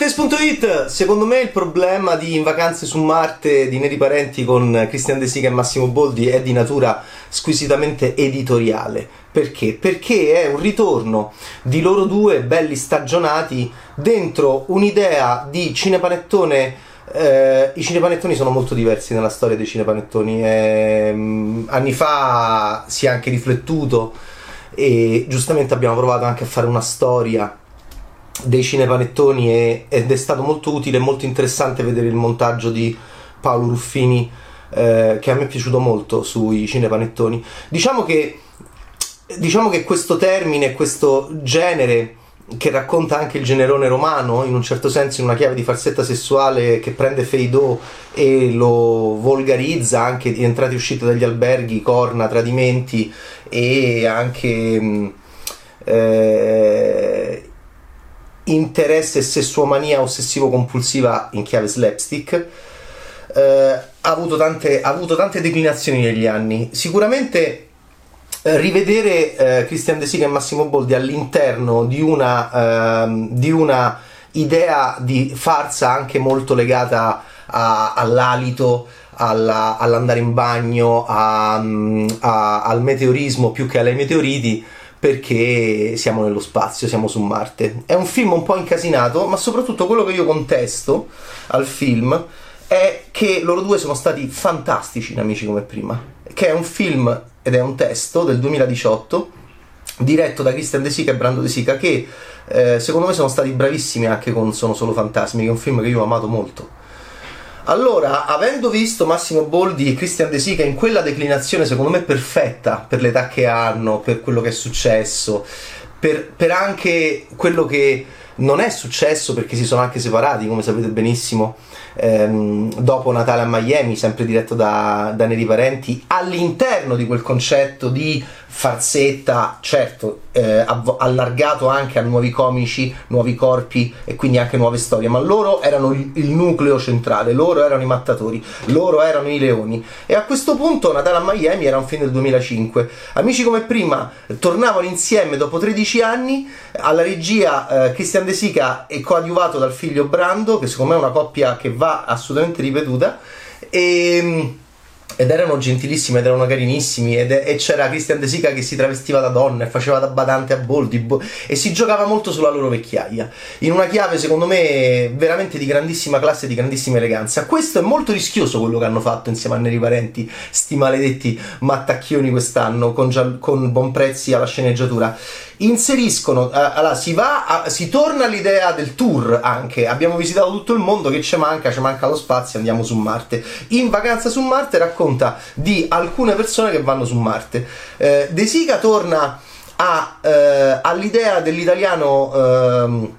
Test.it Secondo me il problema di In vacanze su Marte di Neri Parenti con Christian De Sica e Massimo Boldi è di natura squisitamente editoriale. Perché? Perché è un ritorno di loro due belli stagionati dentro un'idea di cinepanettone eh, I cinepanettoni sono molto diversi nella storia dei cinepanettoni. Eh, anni fa si è anche riflettuto e giustamente abbiamo provato anche a fare una storia dei cinepanettoni e, ed è stato molto utile e molto interessante vedere il montaggio di Paolo Ruffini eh, che a me è piaciuto molto sui cinepanettoni. Diciamo che, diciamo che questo termine, questo genere che racconta anche il generone romano, in un certo senso in una chiave di farsetta sessuale che prende Feidò e lo volgarizza anche di entrate e uscite dagli alberghi, corna, tradimenti e anche eh, interesse sessuomania ossessivo-compulsiva in chiave slapstick. Eh, ha, avuto tante, ha avuto tante declinazioni negli anni. Sicuramente eh, rivedere eh, Christian De Sica e Massimo Boldi all'interno di una, ehm, di una idea di farsa anche molto legata a, all'alito, alla, all'andare in bagno, a, a, al meteorismo più che alle meteoriti perché siamo nello spazio, siamo su Marte. È un film un po' incasinato, ma soprattutto quello che io contesto al film è che loro due sono stati fantastici in Amici come prima, che è un film ed è un testo del 2018 diretto da Christian De Sica e Brando De Sica che eh, secondo me sono stati bravissimi anche con Sono solo fantasmi, che è un film che io ho amato molto. Allora, avendo visto Massimo Boldi e Christian De Sica in quella declinazione secondo me perfetta per l'età che hanno, per quello che è successo, per, per anche quello che non è successo perché si sono anche separati, come sapete benissimo, ehm, dopo Natale a Miami, sempre diretto da, da Neri Parenti, all'interno di quel concetto di farsetta, certo, eh, allargato anche a nuovi comici, nuovi corpi e quindi anche nuove storie, ma loro erano il, nucleo centrale, loro erano i mattatori, loro erano i leoni. E a questo punto Natale a Miami era un film del 2005. Amici come prima tornavano insieme dopo 13 anni, alla regia eh, Christian De Sica e coadiuvato dal figlio Brando, che secondo me è una coppia che va assolutamente ripetuta. E ed erano gentilissimi ed erano carinissimi ed, e c'era Christian De Sica che si travestiva da donna e faceva da badante a Boldi bo, e si giocava molto sulla loro vecchiaia. In una chiave secondo me veramente di grandissima classe e di grandissima eleganza. Questo è molto rischioso quello che hanno fatto insieme a Neri Parenti sti maledetti mattacchioni quest'anno con, con buon prezzi alla sceneggiatura inseriscono, eh, allora si va, a, si torna all'idea del tour anche, abbiamo visitato tutto il mondo, che ci manca? Ci manca lo spazio, andiamo su Marte. In vacanza su Marte racconta di alcune persone che vanno su Marte. Eh, De Sica torna a, eh, all'idea dell'italiano, ehm,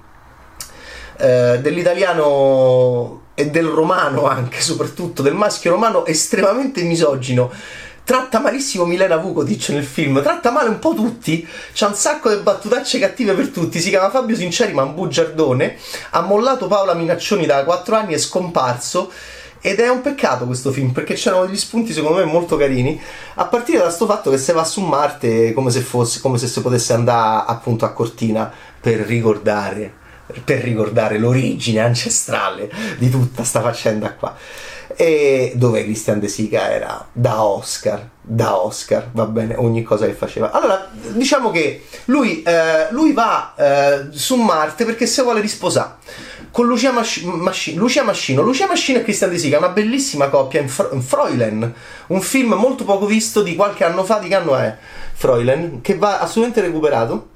eh, dell'italiano e del romano anche, soprattutto del maschio romano estremamente misogino tratta malissimo Milena Vukotic nel film, tratta male un po' tutti, c'ha un sacco di battutacce cattive per tutti, si chiama Fabio Sinceri ma un bugiardone, ha mollato Paola Minaccioni da 4 anni, è scomparso. Ed è un peccato questo film perché c'erano degli spunti secondo me molto carini, a partire da sto fatto che se va su Marte come se, fosse, come se si potesse andare appunto a Cortina per ricordare per ricordare l'origine ancestrale di tutta sta faccenda qua e dove Christian De Sica era da Oscar da Oscar va bene ogni cosa che faceva. Allora diciamo che lui, eh, lui va eh, su Marte perché se vuole risposare con Lucia, Masci- Masci- Lucia Mascino. Lucia Mascino e Christian De Sica una bellissima coppia in, Fro- in Freulen un film molto poco visto di qualche anno fa di che anno è Freulen che va assolutamente recuperato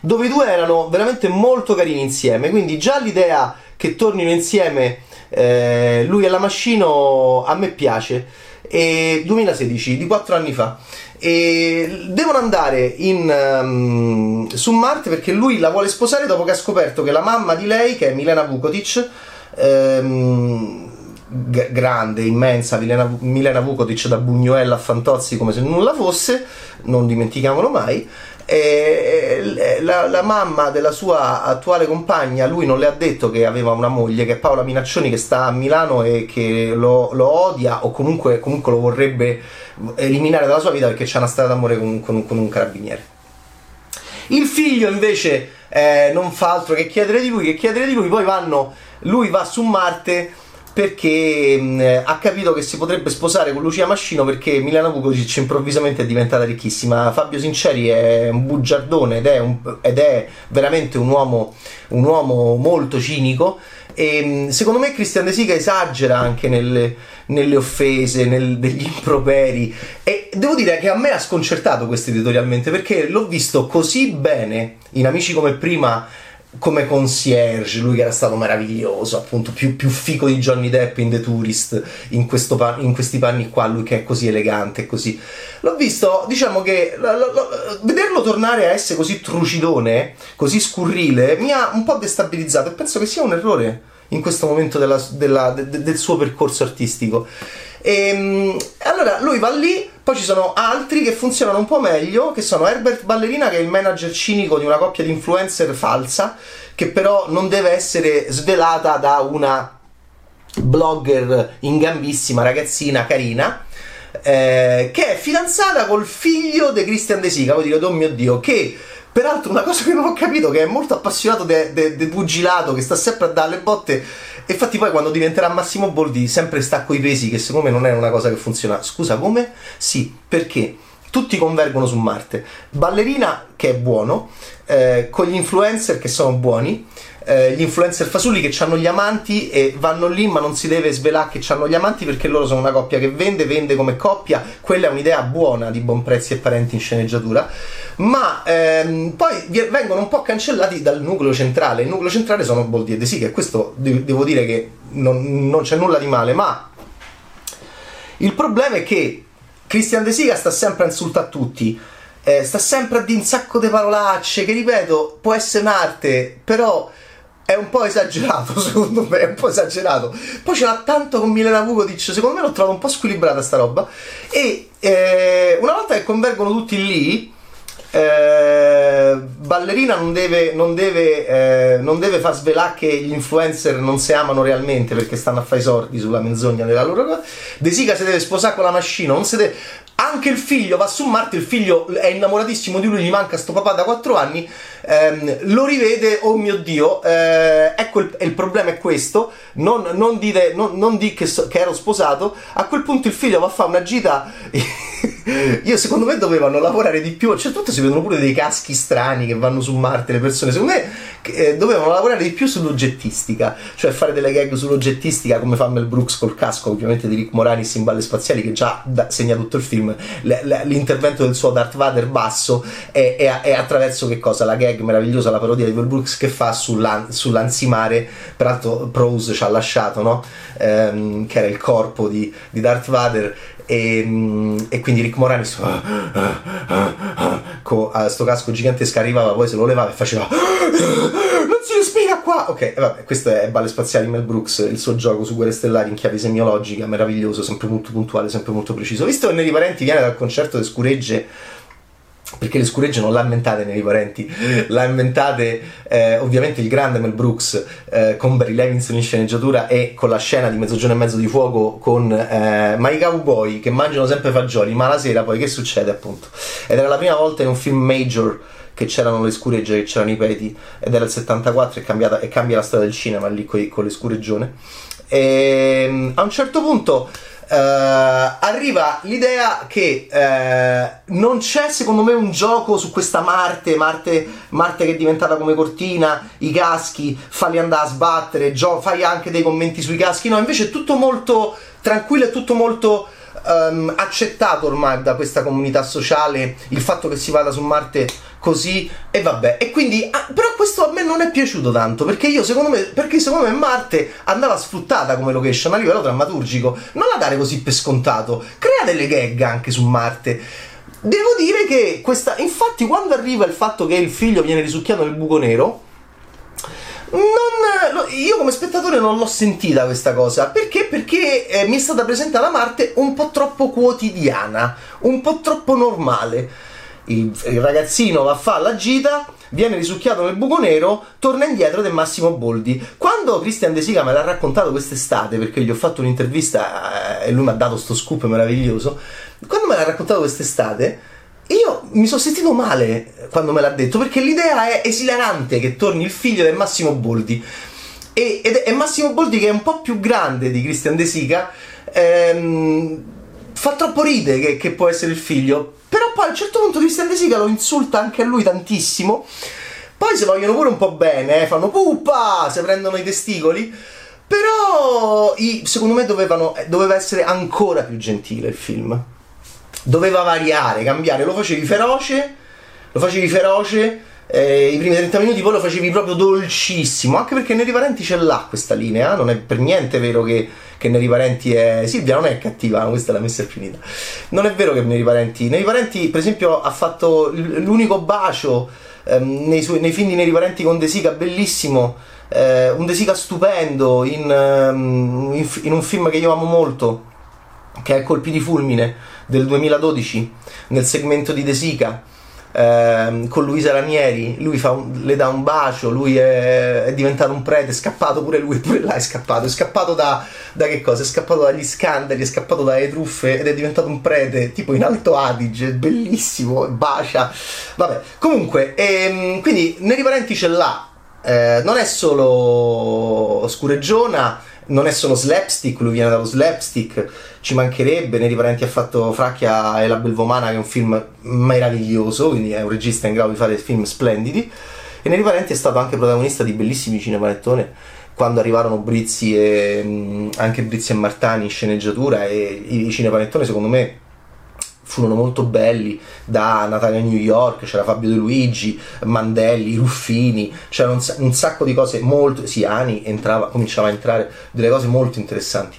dove i due erano veramente molto carini insieme. Quindi già l'idea che tornino insieme eh, lui e la Mascino a me piace. E 2016, di quattro anni fa. E devono andare in, um, su Marte perché lui la vuole sposare dopo che ha scoperto che la mamma di lei, che è Milena Vukotic, um, g- grande, immensa Milena, Milena Vukotic da Bugnoella a Fantozzi come se nulla fosse, non dimentichiamolo mai, e la, la, mamma della sua attuale compagna, lui non le ha detto che aveva una moglie, che è Paola Minaccioni, che sta a Milano e che lo, lo odia o comunque, comunque, lo vorrebbe eliminare dalla sua vita perché c'è una storia d'amore con, con, con un carabiniere. Il figlio invece eh, non fa altro che chiedere di lui, che chiedere di lui, poi vanno, lui va su Marte perché mh, ha capito che si potrebbe sposare con Lucia Mascino perché Milena Vukovic improvvisamente è diventata ricchissima. Fabio Sinceri è un bugiardone ed è, un, ed è veramente un uomo, un uomo molto cinico e secondo me Christian De Sica esagera anche nelle, nelle offese, nel, negli improperi e devo dire che a me ha sconcertato questo editorialmente perché l'ho visto così bene in Amici come prima come concierge, lui che era stato meraviglioso, appunto più, più fico di Johnny Depp in The Tourist, in, pa- in, questi panni qua, lui che è così elegante e così. L'ho visto, diciamo che lo, lo, vederlo tornare a essere così trucidone, così scurrile, mi ha un po' destabilizzato e penso che sia un errore in questo momento della, della, de, del suo percorso artistico. E, ehm, allora lui va lì, poi ci sono altri che funzionano un po' meglio, che sono Herbert Ballerina, che è il manager cinico di una coppia di influencer falsa, che però non deve essere svelata da una blogger ingambissima, ragazzina carina. Eh, che è fidanzata col figlio di Christian De Sica, vuol dire, oh mio dio, che peraltro una cosa che non ho capito, che è molto appassionato del pugilato, che sta sempre a dare le botte infatti poi quando diventerà Massimo Boldi sempre stacco i pesi, che secondo me non è una cosa che funziona. Scusa, come? Sì, perché tutti convergono su Marte. Ballerina che è buono, eh, con gli influencer che sono buoni, eh, gli influencer fasulli che hanno gli amanti e vanno lì ma non si deve svelare che hanno gli amanti perché loro sono una coppia che vende, vende come coppia, quella è un'idea buona di Buon Prezzi e Parenti in sceneggiatura, ma ehm, poi vengono un po' cancellati dal nucleo centrale, il nucleo centrale sono Boldi e De Sica e questo devo dire che non, non c'è nulla di male, ma il problema è che Christian De Sica sta sempre a insultare tutti. Eh, sta sempre a dire un sacco di parolacce che ripeto può essere un'arte però è un po' esagerato, secondo me, è un po' esagerato. Poi ce l'ha tanto con Milena Vukovic, secondo me l'ho trovato un po' squilibrata sta roba. E eh, una volta che convergono tutti lì, eh, ballerina non deve, non, deve, eh, non deve, far svelare che gli influencer non si amano realmente perché stanno a fare i sordi sulla menzogna della loro cosa. De Sica si deve sposare con la macchina, non si deve, anche il figlio va su Marte, il figlio è innamoratissimo di lui, gli manca sto papà da 4 anni, ehm, lo rivede, oh mio Dio, eh, ecco il, il, problema è questo, non, non dite, non, non di che, so, che, ero sposato, a quel punto il figlio va a fare una gita, io secondo me dovevano lavorare di più, cioè tutte si vedono pure dei caschi strani che vanno su Marte le persone, secondo me eh, dovevano lavorare di più sull'oggettistica, cioè fare delle gag sull'oggettistica come fa Mel Brooks col casco ovviamente di Rick Moranis in Balle Spaziali che già da, segna tutto il film, l'intervento del suo Darth Vader basso è, è, è, attraverso che cosa? La gag meravigliosa, la parodia di Mel Brooks che fa sull'an, sull'ansimare, peraltro Prose ci ha lasciato, no? ehm, che era il corpo di, di Darth Vader. E, e, quindi Rick Moranis ah, ah, ah, con questo casco gigantesco arrivava poi se lo levava e faceva non si respira qua ok vabbè questo è Balle Spaziali Mel Brooks il suo gioco su Guerre Stellari in chiave semiologica meraviglioso sempre molto puntuale sempre molto preciso. Visto che Neri Parenti viene dal concerto di Scuregge perché le scuregge non l'ha inventate nei parenti, l'ha inventate eh, ovviamente il grande Mel Brooks eh, con Barry Levinson in sceneggiatura e con la scena di Mezzogiorno e Mezzo di Fuoco con eh, ma i cowboy che mangiano sempre fagioli, ma la sera poi che succede appunto? Ed era la prima volta in un film major che c'erano le scuregge, che c'erano i peti, ed era il 74 e, cambiata, e cambia la storia del cinema lì con, con le scureggione. E ehm, a un certo punto Uh, arriva l'idea che uh, non c'è secondo me un gioco su questa Marte, Marte, Marte che è diventata come cortina, i caschi, falli andare a sbattere, gio- fai anche dei commenti sui caschi, no, invece è tutto molto tranquillo, è tutto molto um, accettato ormai da questa comunità sociale il fatto che si vada su Marte così e vabbè e quindi ah, però questo a me non è piaciuto tanto perché io secondo me perché secondo me Marte andava sfruttata come location a livello drammaturgico non la dare così per scontato. Crea delle gag anche su Marte. Devo dire che questa infatti quando arriva il fatto che il figlio viene risucchiato nel buco nero non, io come spettatore non l'ho sentita questa cosa perché? Perché eh, mi è stata presentata Marte un po' troppo quotidiana, un po' troppo normale il, il ragazzino va a fare la gita, viene risucchiato nel buco nero, torna indietro è Massimo Boldi. Quando Christian De Sica me l'ha raccontato quest'estate, perché gli ho fatto un'intervista eh, e lui mi ha dato sto scoop meraviglioso, quando me l'ha raccontato quest'estate, io mi sono sentito male quando me l'ha detto perché l'idea è esilarante che torni il figlio del Massimo Boldi. E, ed è Massimo Boldi che è un po' più grande di Christian De Sica ehm, fa troppo ride che, che, può essere il figlio. Però poi a un certo punto Christian De Sica lo insulta anche a lui tantissimo. Poi si vogliono pure un po' bene eh, fanno puppa se prendono i testicoli. Però secondo me dovevano, doveva essere ancora più gentile il film doveva variare, cambiare, lo facevi feroce, lo facevi feroce, eh, i primi 30 minuti poi lo facevi proprio dolcissimo, anche perché Neri Parenti ce l'ha questa linea, non è per niente vero che, che Neri Parenti è... Silvia non è cattiva, questa è la messa finita. Non è vero che Neri Parenti... Neri Parenti, per esempio, ha fatto l'unico bacio ehm, nei, suoi, nei film di Neri Parenti con De Sica, bellissimo, eh, un De Sica stupendo in, um, in, in un film che io amo molto, che è Colpi di fulmine del 2012 nel segmento di De Sica ehm, con Luisa Ranieri. Lui un, le dà un bacio lui è, è, diventato un prete è scappato pure lui pure là è scappato è scappato da, da che cosa? è scappato dagli scandali è scappato dalle truffe ed è diventato un prete tipo in Alto Adige bellissimo bacia. Vabbè comunque ehm, quindi nei riparenti ce l'ha. Eh, non è solo scureggiona non è solo slapstick, lui viene dallo slapstick, ci mancherebbe, Neri Parenti ha fatto Fracchia e la Belvomana che è un film meraviglioso, quindi è un regista in grado di fare film splendidi. E Neri Parenti è stato anche protagonista di bellissimi cinepanettone quando arrivarono Brizzi e anche Brizzi e Martani in sceneggiatura e i cinepanettone secondo me furono molto belli da Natalia New York c'era Fabio De Luigi Mandelli Ruffini c'era un, un sacco di cose molto Siani entrava cominciava a entrare delle cose molto interessanti.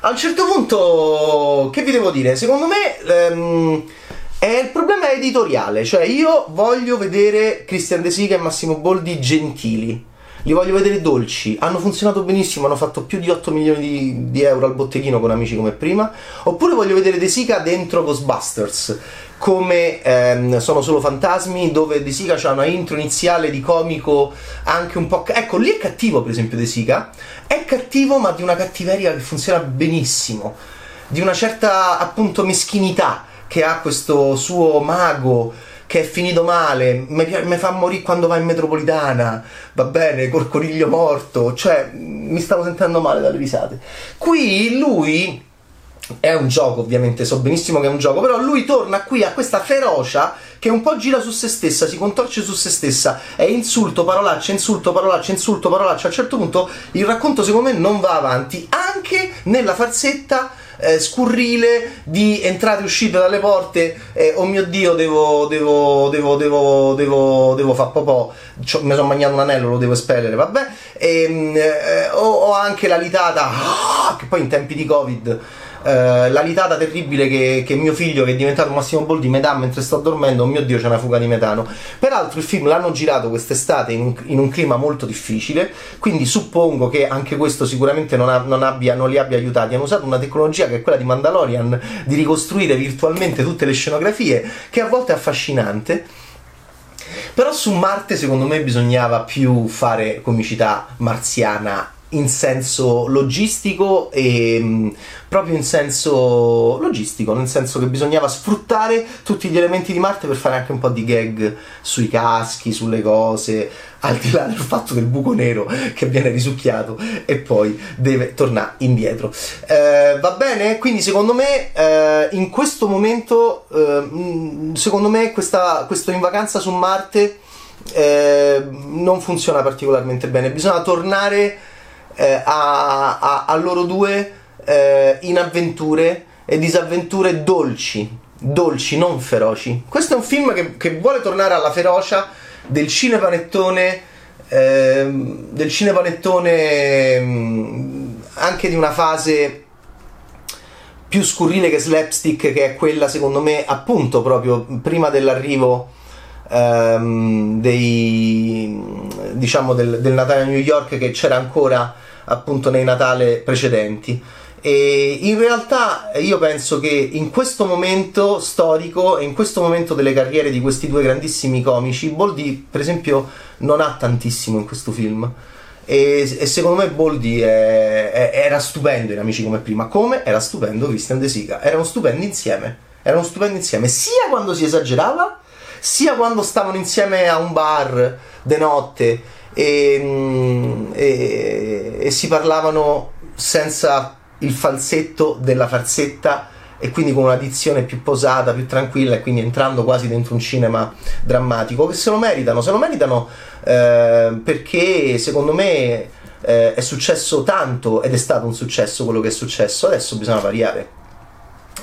A un certo punto che vi devo dire? Secondo me ehm, è il problema editoriale cioè io voglio vedere Christian De Sica e Massimo Boldi gentili li voglio vedere dolci, hanno funzionato benissimo, hanno fatto più di 8 milioni di, di euro al botteghino con amici come prima, oppure voglio vedere De Sica dentro Ghostbusters, come ehm, sono solo fantasmi dove De Sica c'ha una intro iniziale di comico anche un po' ecco lì è cattivo per esempio De Sica. È cattivo ma di una cattiveria che funziona benissimo. Di una certa appunto meschinità che ha questo suo mago che è finito male, mi fa morire quando va in metropolitana, va bene, col coniglio morto, cioè mi stavo sentendo male dalle risate. Qui lui è un gioco, ovviamente, so benissimo che è un gioco, però lui torna qui a questa ferocia che un po' gira su se stessa, si contorce su se stessa, è insulto, parolaccia, insulto, parolaccia, insulto, parolaccia. A un certo punto il racconto, secondo me, non va avanti, anche nella farsetta eh, scurrile di entrate e uscite dalle porte eh, oh mio dio devo devo devo devo devo, devo fare popò. Mi sono mangiato un anello lo devo espellere vabbè. E, ehm, eh, o, o, anche la litata ah, che poi in tempi di covid eh, la litata terribile che, che, mio figlio, che è diventato Massimo Boldi, mi dà mentre sto dormendo, oh mio Dio, c'è una fuga di metano. Peraltro il film l'hanno girato quest'estate in un, in un clima molto difficile, quindi suppongo che anche questo sicuramente non, ha, non, abbia, non li abbia aiutati. Hanno usato una tecnologia che è quella di Mandalorian, di ricostruire virtualmente tutte le scenografie, che a volte è affascinante. Però su Marte secondo me bisognava più fare comicità marziana in senso logistico e mm, proprio in senso logistico, nel senso che bisognava sfruttare tutti gli elementi di Marte per fare anche un po' di gag sui caschi, sulle cose, al di là del fatto del buco nero che viene risucchiato e poi deve tornare indietro. Eh, va bene? Quindi secondo me eh, in questo momento, eh, mm, secondo me questa, questo in vacanza su Marte eh, non funziona particolarmente bene, bisogna tornare eh, a, a, a, loro due eh, in avventure e disavventure dolci, dolci, non feroci. Questo è un film che, che vuole tornare alla ferocia del cinepanettone, eh, del cinepanettone mm, anche di una fase più scurrile che slapstick, che è quella secondo me appunto proprio prima dell'arrivo ehm, dei, diciamo del, del Natale a New York che c'era ancora appunto nei Natale precedenti. E in realtà io penso che in questo momento storico e in questo momento delle carriere di questi due grandissimi comici, Boldi per esempio non ha tantissimo in questo film. E, e secondo me Boldi è, è, era stupendo in Amici come prima, come era stupendo Christian De Sica, erano stupendi insieme erano stupendi insieme, sia quando si esagerava, sia quando stavano insieme a un bar de notte e, mm, e, e si parlavano senza il falsetto della farsetta e quindi con una dizione più posata, più tranquilla e quindi entrando quasi dentro un cinema drammatico che se lo meritano, se lo meritano eh, perché secondo me eh, è successo tanto ed è stato un successo quello che è successo, adesso bisogna variare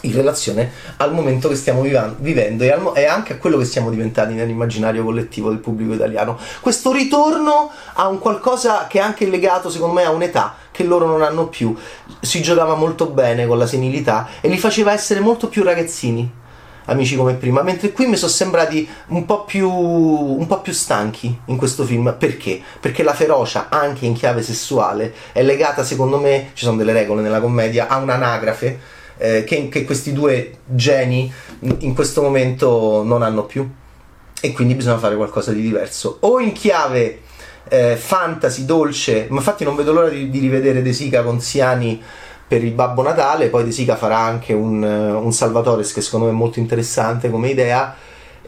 in relazione al momento che stiamo vivendo e, al, e, anche a quello che siamo diventati nell'immaginario collettivo del pubblico italiano. Questo ritorno a un qualcosa che è anche legato, secondo me, a un'età che loro non hanno più. Si giocava molto bene con la senilità e li faceva essere molto più ragazzini amici come prima, mentre qui mi sono sembrati un po, più, un po' più stanchi in questo film. Perché? Perché la ferocia, anche in chiave sessuale, è legata, secondo me, ci sono delle regole nella commedia, a un'anagrafe eh, che, che questi due geni in questo momento non hanno più. E quindi bisogna fare qualcosa di diverso. O in chiave eh, fantasy dolce ma infatti non vedo l'ora di, di rivedere De Sica con Siani per il Babbo Natale poi De Sica farà anche un, un Salvatores che secondo me è molto interessante come idea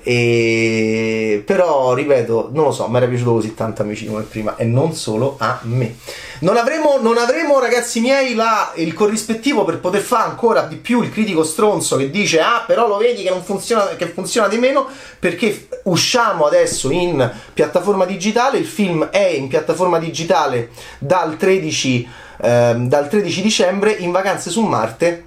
e... Però, ripeto, non lo so, mi era piaciuto così tanto amici come prima e non solo a me. Non avremo, non avremo ragazzi miei, la, il corrispettivo per poter fare ancora di più il critico stronzo che dice ah però lo vedi che non funziona, che funziona di meno perché usciamo adesso in piattaforma digitale, il film è in piattaforma digitale dal 13, eh, dal 13 dicembre in vacanze su Marte.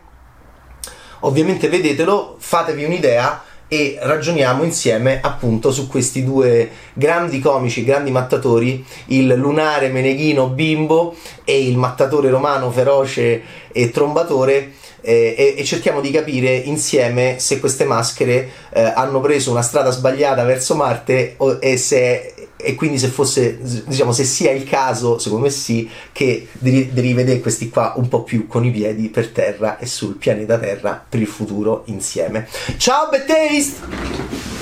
Ovviamente vedetelo, fatevi un'idea e ragioniamo insieme appunto su questi due grandi comici, grandi mattatori, il lunare meneghino bimbo e il mattatore romano feroce e trombatore. Eh, e, e, cerchiamo di capire insieme se queste maschere eh, hanno preso una strada sbagliata verso Marte o, e se e quindi se fosse, diciamo, se sia il caso, secondo me sì, che devi, devi vedere questi qua un po' più con i piedi per terra e sul pianeta Terra per il futuro insieme. Ciao Bettaste!